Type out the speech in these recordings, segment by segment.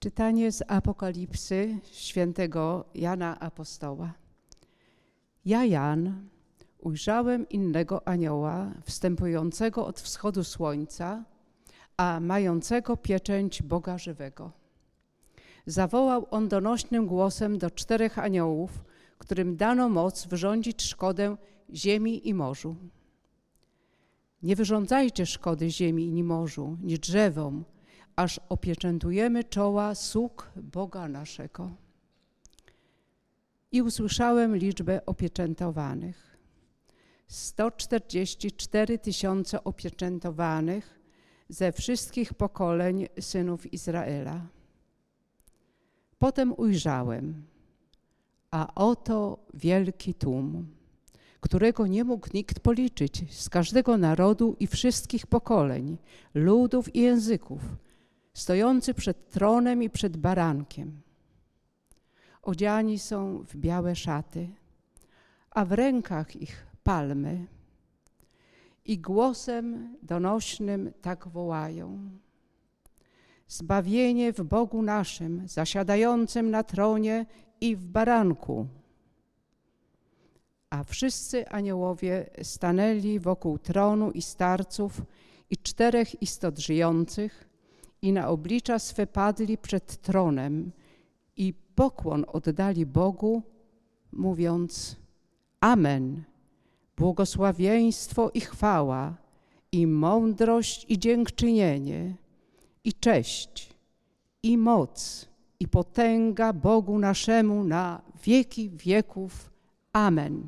Czytanie z Apokalipsy świętego Jana Apostoła. Ja, Jan, ujrzałem innego anioła wstępującego od wschodu słońca, a mającego pieczęć Boga żywego. Zawołał on donośnym głosem do czterech aniołów, którym dano moc wyrządzić szkodę ziemi i morzu. Nie wyrządzajcie szkody ziemi i morzu, ni drzewom, aż opieczętujemy czoła sług Boga naszego. I usłyszałem liczbę opieczętowanych. 144 tysiące opieczętowanych ze wszystkich pokoleń synów Izraela. Potem ujrzałem, a oto wielki tłum, którego nie mógł nikt policzyć, z każdego narodu i wszystkich pokoleń, ludów i języków – stojący przed tronem i przed barankiem. Odziani są w białe szaty, a w rękach ich palmy. I głosem donośnym tak wołają. Zbawienie w Bogu naszym, zasiadającym na tronie i w baranku. A wszyscy aniołowie stanęli wokół tronu i starców i czterech istot żyjących i na oblicza swe padli przed tronem i pokłon oddali Bogu, mówiąc Amen, błogosławieństwo i chwała, i mądrość i dziękczynienie, i cześć, i moc, i potęga Bogu naszemu na wieki wieków. Amen.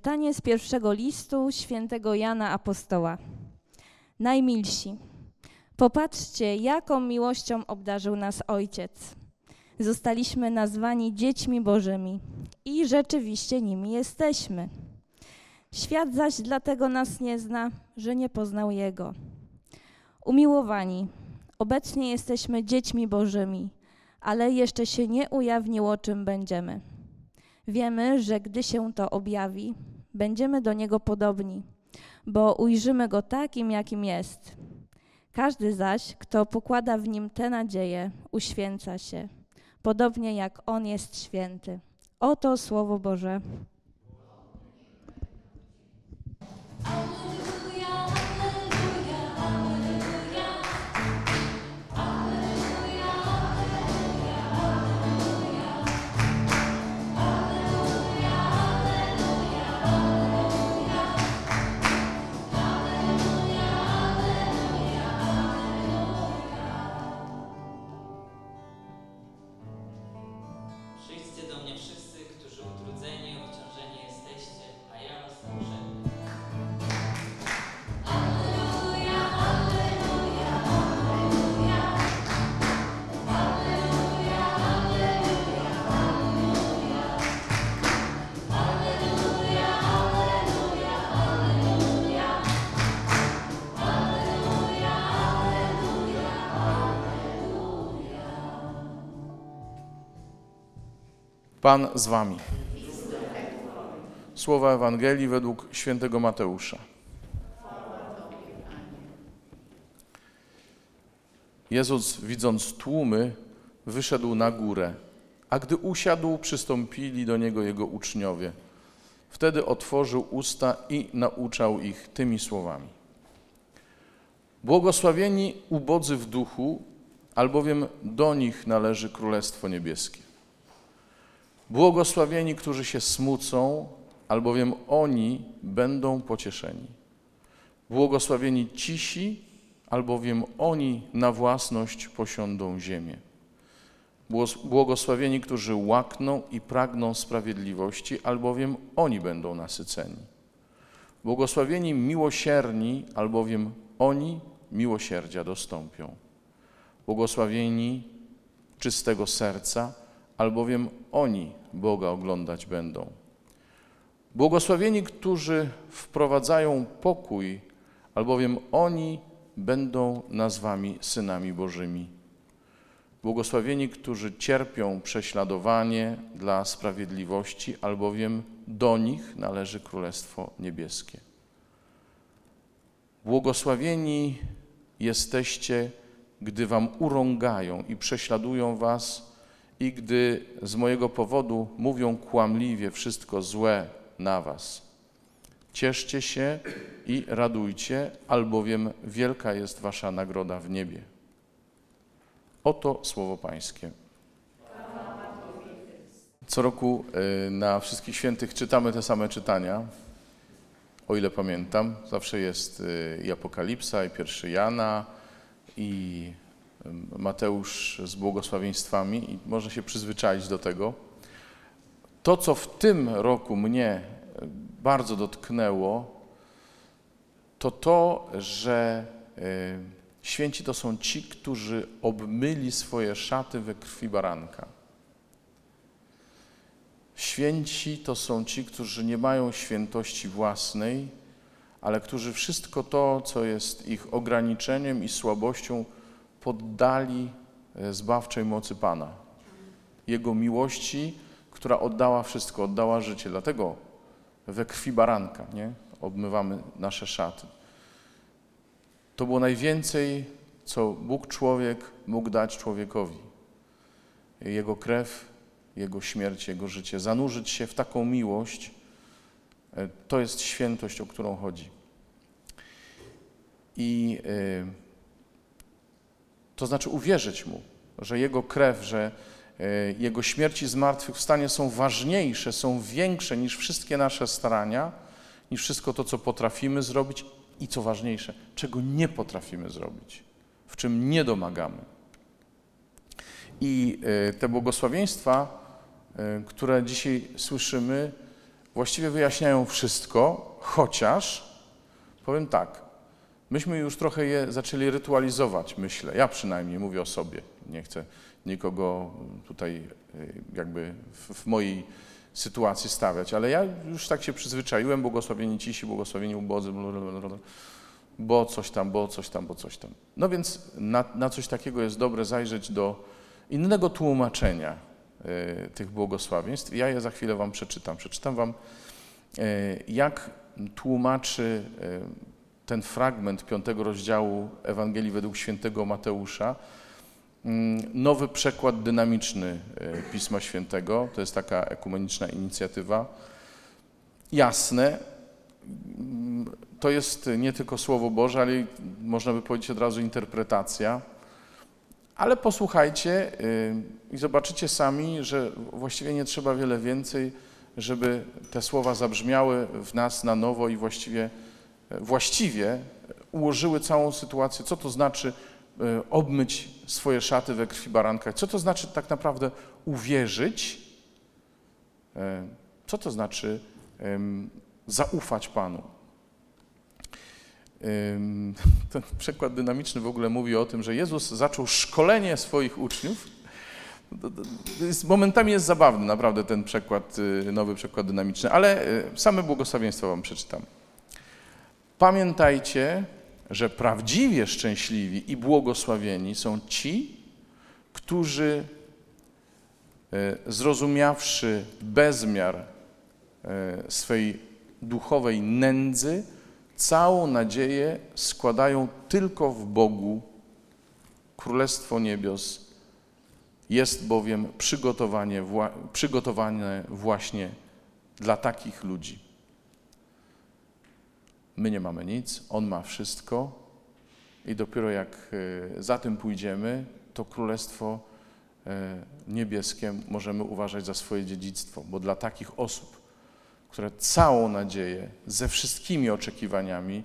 Czytanie z pierwszego listu świętego Jana Apostoła. Najmilsi, popatrzcie, jaką miłością obdarzył nas Ojciec. Zostaliśmy nazwani dziećmi Bożymi i rzeczywiście nimi jesteśmy. Świat zaś dlatego nas nie zna, że nie poznał Jego. Umiłowani, obecnie jesteśmy dziećmi Bożymi, ale jeszcze się nie ujawniło, czym będziemy. Wiemy, że gdy się to objawi, będziemy do Niego podobni, bo ujrzymy Go takim, jakim jest. Każdy zaś, kto pokłada w Nim tę nadzieję, uświęca się, podobnie jak On jest święty. Oto Słowo Boże. Przyjdźcie Pan z wami. Słowa Ewangelii według świętego Mateusza. Jezus, widząc tłumy, wyszedł na górę, a gdy usiadł, przystąpili do niego jego uczniowie. Wtedy otworzył usta i nauczał ich tymi słowami. Błogosławieni ubodzy w duchu, albowiem do nich należy Królestwo Niebieskie. Błogosławieni, którzy się smucą, albowiem oni będą pocieszeni. Błogosławieni cisi, albowiem oni na własność posiądą ziemię. Błogosławieni, którzy łakną i pragną sprawiedliwości, albowiem oni będą nasyceni. Błogosławieni miłosierni, albowiem oni miłosierdzia dostąpią. Błogosławieni czystego serca, albowiem oni Boga oglądać będą. Błogosławieni, którzy wprowadzają pokój, albowiem oni będą nazwani synami Bożymi. Błogosławieni, którzy cierpią prześladowanie dla sprawiedliwości, albowiem do nich należy Królestwo Niebieskie. Błogosławieni jesteście, gdy wam urągają i prześladują was, i gdy z mojego powodu mówią kłamliwie wszystko złe na was. Cieszcie się i radujcie, albowiem wielka jest wasza nagroda w niebie. Oto słowo Pańskie. Co roku y, na Wszystkich Świętych czytamy te same czytania. O ile pamiętam, zawsze jest y, i Apokalipsa, i pierwszy Jana, i Mateusz z błogosławieństwami i można się przyzwyczaić do tego. To, co w tym roku mnie bardzo dotknęło, to to, że y, święci to są ci, którzy obmyli swoje szaty we krwi baranka. Święci to są ci, którzy nie mają świętości własnej, ale którzy wszystko to, co jest ich ograniczeniem i słabością, poddali e, zbawczej mocy Pana. Jego miłości, która oddała wszystko, oddała życie. Dlatego we krwi baranka nie? obmywamy nasze szaty. To było najwięcej, co Bóg człowiek mógł dać człowiekowi. Jego krew, Jego śmierć, Jego życie. Zanurzyć się w taką miłość, e, to jest świętość, o którą chodzi. I yy, to znaczy uwierzyć Mu, że Jego krew, że e, Jego śmierć i zmartwychwstanie są ważniejsze, są większe niż wszystkie nasze starania, niż wszystko to, co potrafimy zrobić i co ważniejsze, czego nie potrafimy zrobić, w czym nie domagamy. I e, te błogosławieństwa, e, które dzisiaj słyszymy, właściwie wyjaśniają wszystko, chociaż powiem tak, Myśmy już trochę je zaczęli rytualizować, myślę. Ja przynajmniej mówię o sobie. Nie chcę nikogo tutaj y, jakby w, w mojej sytuacji stawiać, ale ja już tak się przyzwyczaiłem, błogosławieni cisi, błogosławieni ubodzy, bo coś tam, bo coś tam, bo coś tam. No więc na, na coś takiego jest dobre zajrzeć do innego tłumaczenia y, tych błogosławieństw. Ja je za chwilę wam przeczytam. Przeczytam wam, y, jak tłumaczy y, ten fragment piątego rozdziału Ewangelii według świętego Mateusza, mm, nowy przekład dynamiczny e, Pisma Świętego. To jest taka ekumeniczna inicjatywa. Jasne, to jest nie tylko Słowo Boże, ale można by powiedzieć od razu interpretacja. Ale posłuchajcie y, i zobaczycie sami, że właściwie nie trzeba wiele więcej, żeby te słowa zabrzmiały w nas na nowo i właściwie właściwie ułożyły całą sytuację, co to znaczy e, obmyć swoje szaty we krwi baranka, co to znaczy tak naprawdę uwierzyć, e, co to znaczy zaufać Panu. Ten przykład dynamiczny w ogóle mówi o tym, że Jezus zaczął szkolenie swoich uczniów. Momentami jest zabawny naprawdę ten przekład, y, nowy przekład dynamiczny, ale y, same błogosławieństwa wam przeczytam. Pamiętajcie, że prawdziwie szczęśliwi i błogosławieni są ci, którzy e, zrozumiawszy bezmiar e, swej duchowej nędzy, całą nadzieję składają tylko w Bogu. Królestwo Niebios jest bowiem przygotowanie, przygotowane właśnie dla takich ludzi. My nie mamy nic, On ma wszystko i dopiero jak e, za tym pójdziemy, to Królestwo e, Niebieskie możemy uważać za swoje dziedzictwo, bo dla takich osób, które całą nadzieję ze wszystkimi oczekiwaniami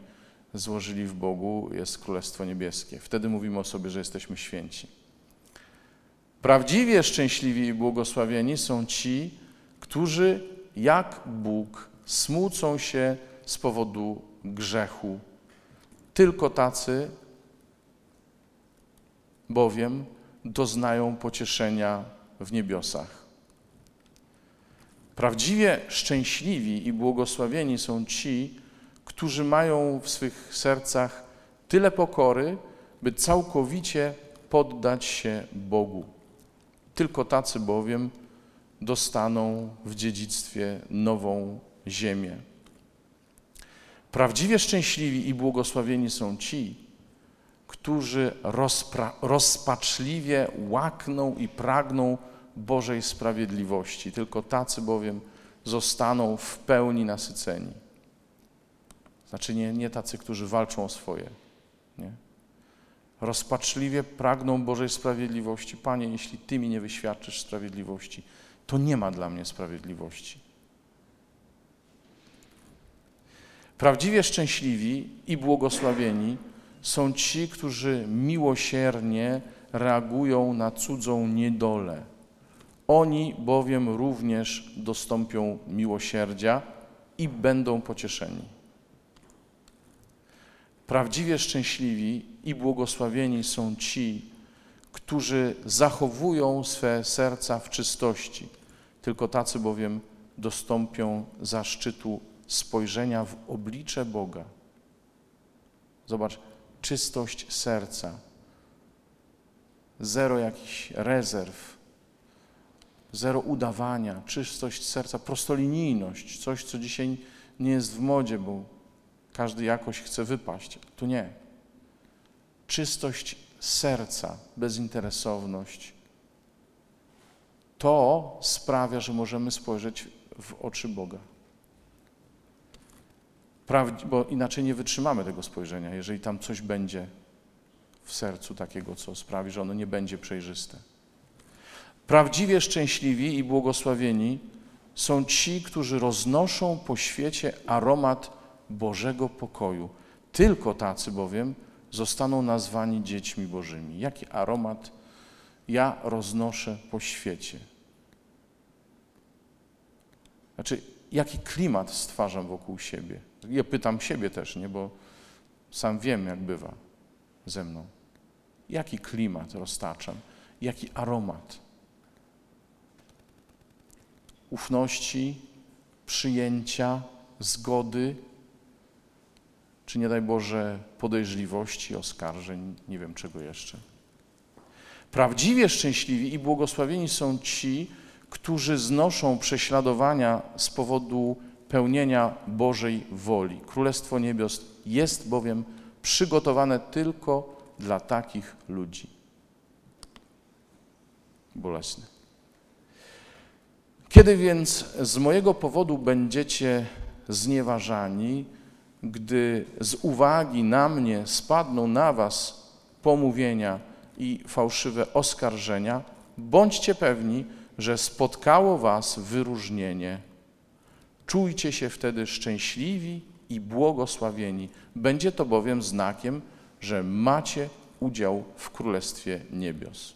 złożyli w Bogu, jest Królestwo Niebieskie. Wtedy mówimy o sobie, że jesteśmy święci. Prawdziwie szczęśliwi i błogosławieni są ci, którzy jak Bóg smucą się z powodu grzechu. Tylko tacy bowiem doznają pocieszenia w niebiosach. Prawdziwie szczęśliwi i błogosławieni są ci, którzy mają w swych sercach tyle pokory, by całkowicie poddać się Bogu. Tylko tacy bowiem dostaną w dziedzictwie nową ziemię. Prawdziwie szczęśliwi i błogosławieni są ci, którzy rozpaczliwie łakną i pragną Bożej sprawiedliwości. Tylko tacy bowiem zostaną w pełni nasyceni. Znaczy nie, nie tacy, którzy walczą o swoje. Nie? Rozpaczliwie pragną Bożej sprawiedliwości. Panie, jeśli Ty mi nie wyświadczysz sprawiedliwości, to nie ma dla mnie sprawiedliwości. Prawdziwie szczęśliwi i błogosławieni są ci, którzy miłosiernie reagują na cudzą niedolę. Oni bowiem również dostąpią miłosierdzia i będą pocieszeni. Prawdziwie szczęśliwi i błogosławieni są ci, którzy zachowują swe serca w czystości. Tylko tacy bowiem dostąpią zaszczytu spojrzenia w oblicze Boga. Zobacz, czystość serca, zero jakichś rezerw, zero udawania, czystość serca, prostolinijność, coś, co dzisiaj nie jest w modzie, bo każdy jakoś chce wypaść. Tu nie. Czystość serca, bezinteresowność. To sprawia, że możemy spojrzeć w oczy Boga bo inaczej nie wytrzymamy tego spojrzenia, jeżeli tam coś będzie w sercu takiego, co sprawi, że ono nie będzie przejrzyste. Prawdziwie szczęśliwi i błogosławieni są ci, którzy roznoszą po świecie aromat Bożego pokoju. Tylko tacy bowiem zostaną nazwani dziećmi Bożymi. Jaki aromat ja roznoszę po świecie? Znaczy, jaki klimat stwarzam wokół siebie? Ja pytam siebie też, nie? bo Sam wiem, jak bywa ze mną. Jaki klimat roztaczam, jaki aromat ufności, przyjęcia, zgody, czy nie daj Boże podejrzliwości, oskarżeń, nie wiem czego jeszcze. Prawdziwie szczęśliwi i błogosławieni są ci, którzy znoszą prześladowania z powodu pełnienia Bożej woli. Królestwo Niebios jest bowiem przygotowane tylko dla takich ludzi. Bolesne. Kiedy więc z mojego powodu będziecie znieważani, gdy z uwagi na mnie spadną na was pomówienia i fałszywe oskarżenia, bądźcie pewni, że spotkało was wyróżnienie. Czujcie się wtedy szczęśliwi i błogosławieni. Będzie to bowiem znakiem, że macie udział w Królestwie Niebios.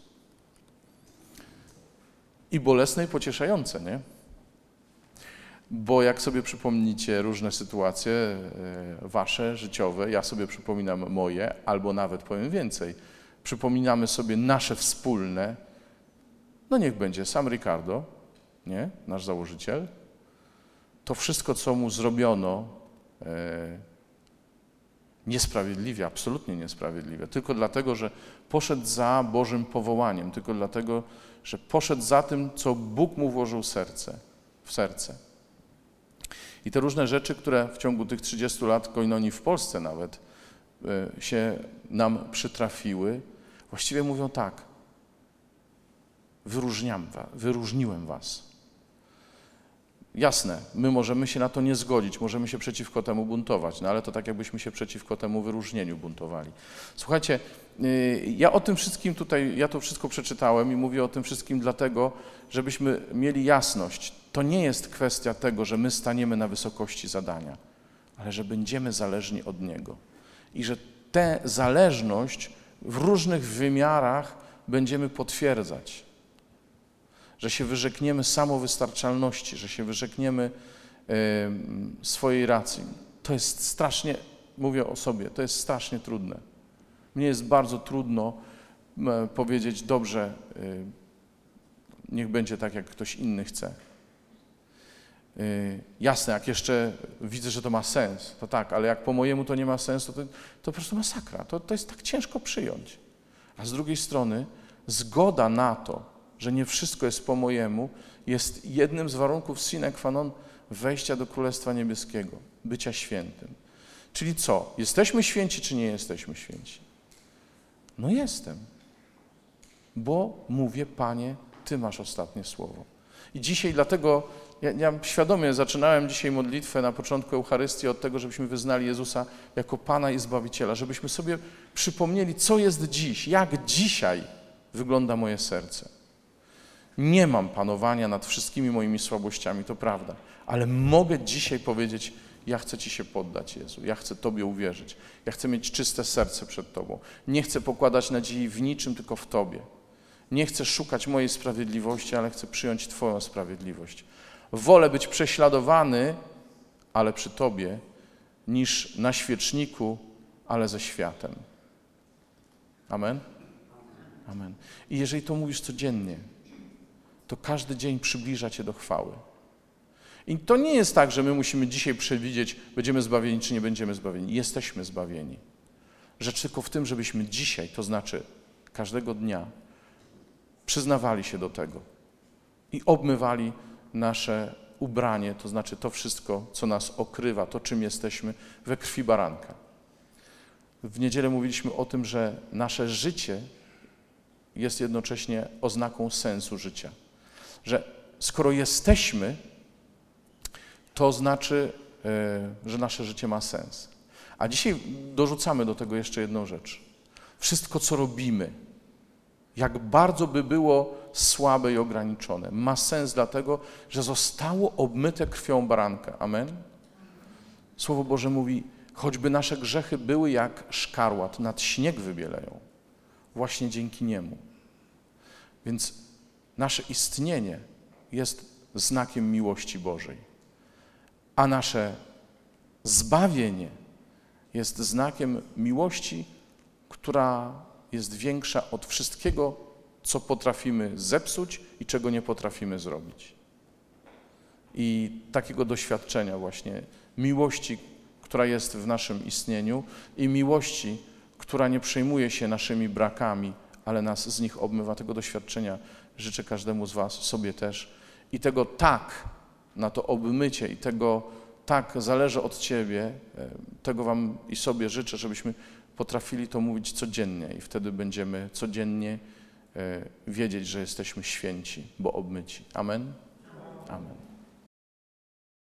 I bolesne i pocieszające, nie? Bo jak sobie przypomnicie różne sytuacje e, wasze, życiowe, ja sobie przypominam moje, albo nawet powiem więcej, przypominamy sobie nasze wspólne, no niech będzie sam Ricardo, nie? Nasz założyciel, to wszystko, co mu zrobiono, e, niesprawiedliwie, absolutnie niesprawiedliwie, tylko dlatego, że poszedł za Bożym powołaniem, tylko dlatego, że poszedł za tym, co Bóg mu włożył serce, w serce. I te różne rzeczy, które w ciągu tych 30 lat koinonii w Polsce nawet e, się nam przytrafiły, właściwie mówią tak. Wyróżniam, wyróżniłem was. Jasne, my możemy się na to nie zgodzić, możemy się przeciwko temu buntować, no ale to tak jakbyśmy się przeciwko temu wyróżnieniu buntowali. Słuchajcie, y, ja o tym wszystkim tutaj, ja to wszystko przeczytałem i mówię o tym wszystkim dlatego, żebyśmy mieli jasność. To nie jest kwestia tego, że my staniemy na wysokości zadania, ale że będziemy zależni od Niego. I że tę zależność w różnych wymiarach będziemy potwierdzać że się wyrzekniemy samowystarczalności, że się wyrzekniemy swojej racji. To jest strasznie, mówię o sobie, to jest strasznie trudne. Mnie jest bardzo trudno powiedzieć, dobrze, niech będzie tak, jak ktoś inny chce. Jasne, jak jeszcze widzę, że to ma sens, to tak, ale jak po mojemu to nie ma sensu, to, to po prostu masakra. To, to jest tak ciężko przyjąć. A z drugiej strony zgoda na to, że nie wszystko jest po mojemu, jest jednym z warunków sine qua non wejścia do Królestwa Niebieskiego, bycia świętym. Czyli co? Jesteśmy święci, czy nie jesteśmy święci? No jestem, bo mówię, Panie, Ty masz ostatnie słowo. I dzisiaj dlatego ja, ja, świadomie zaczynałem dzisiaj modlitwę na początku Eucharystii od tego, żebyśmy wyznali Jezusa jako Pana i Zbawiciela, żebyśmy sobie przypomnieli, co jest dziś, jak dzisiaj wygląda moje serce. Nie mam panowania nad wszystkimi moimi słabościami, to prawda, ale mogę dzisiaj powiedzieć: Ja chcę Ci się poddać, Jezu, ja chcę Tobie uwierzyć, ja chcę mieć czyste serce przed Tobą. Nie chcę pokładać nadziei w niczym, tylko w Tobie. Nie chcę szukać mojej sprawiedliwości, ale chcę przyjąć Twoją sprawiedliwość. Wolę być prześladowany, ale przy Tobie, niż na świeczniku, ale ze światem. Amen? Amen. I jeżeli to mówisz codziennie, to każdy dzień przybliża Cię do chwały. I to nie jest tak, że my musimy dzisiaj przewidzieć, będziemy zbawieni, czy nie będziemy zbawieni. Jesteśmy zbawieni. Rzecz tylko w tym, żebyśmy dzisiaj, to znaczy każdego dnia, przyznawali się do tego i obmywali nasze ubranie, to znaczy to wszystko, co nas okrywa, to czym jesteśmy, we krwi baranka. W niedzielę mówiliśmy o tym, że nasze życie jest jednocześnie oznaką sensu życia że skoro jesteśmy, to znaczy, e, że nasze życie ma sens. A dzisiaj dorzucamy do tego jeszcze jedną rzecz. Wszystko, co robimy, jak bardzo by było słabe i ograniczone, ma sens dlatego, że zostało obmyte krwią baranka. Amen? Słowo Boże mówi, choćby nasze grzechy były jak szkarłat, nad śnieg wybieleją, właśnie dzięki Niemu. Więc Nasze istnienie jest znakiem miłości Bożej, a nasze zbawienie jest znakiem miłości, która jest większa od wszystkiego, co potrafimy zepsuć i czego nie potrafimy zrobić. I takiego doświadczenia właśnie miłości, która jest w naszym istnieniu i miłości, która nie przejmuje się naszymi brakami, ale nas z nich obmywa. Tego doświadczenia życzę każdemu z Was, sobie też. I tego tak na to obmycie i tego tak zależy od Ciebie, e, tego Wam i sobie życzę, żebyśmy potrafili to mówić codziennie i wtedy będziemy codziennie e, wiedzieć, że jesteśmy święci, bo obmyci. Amen? Amen.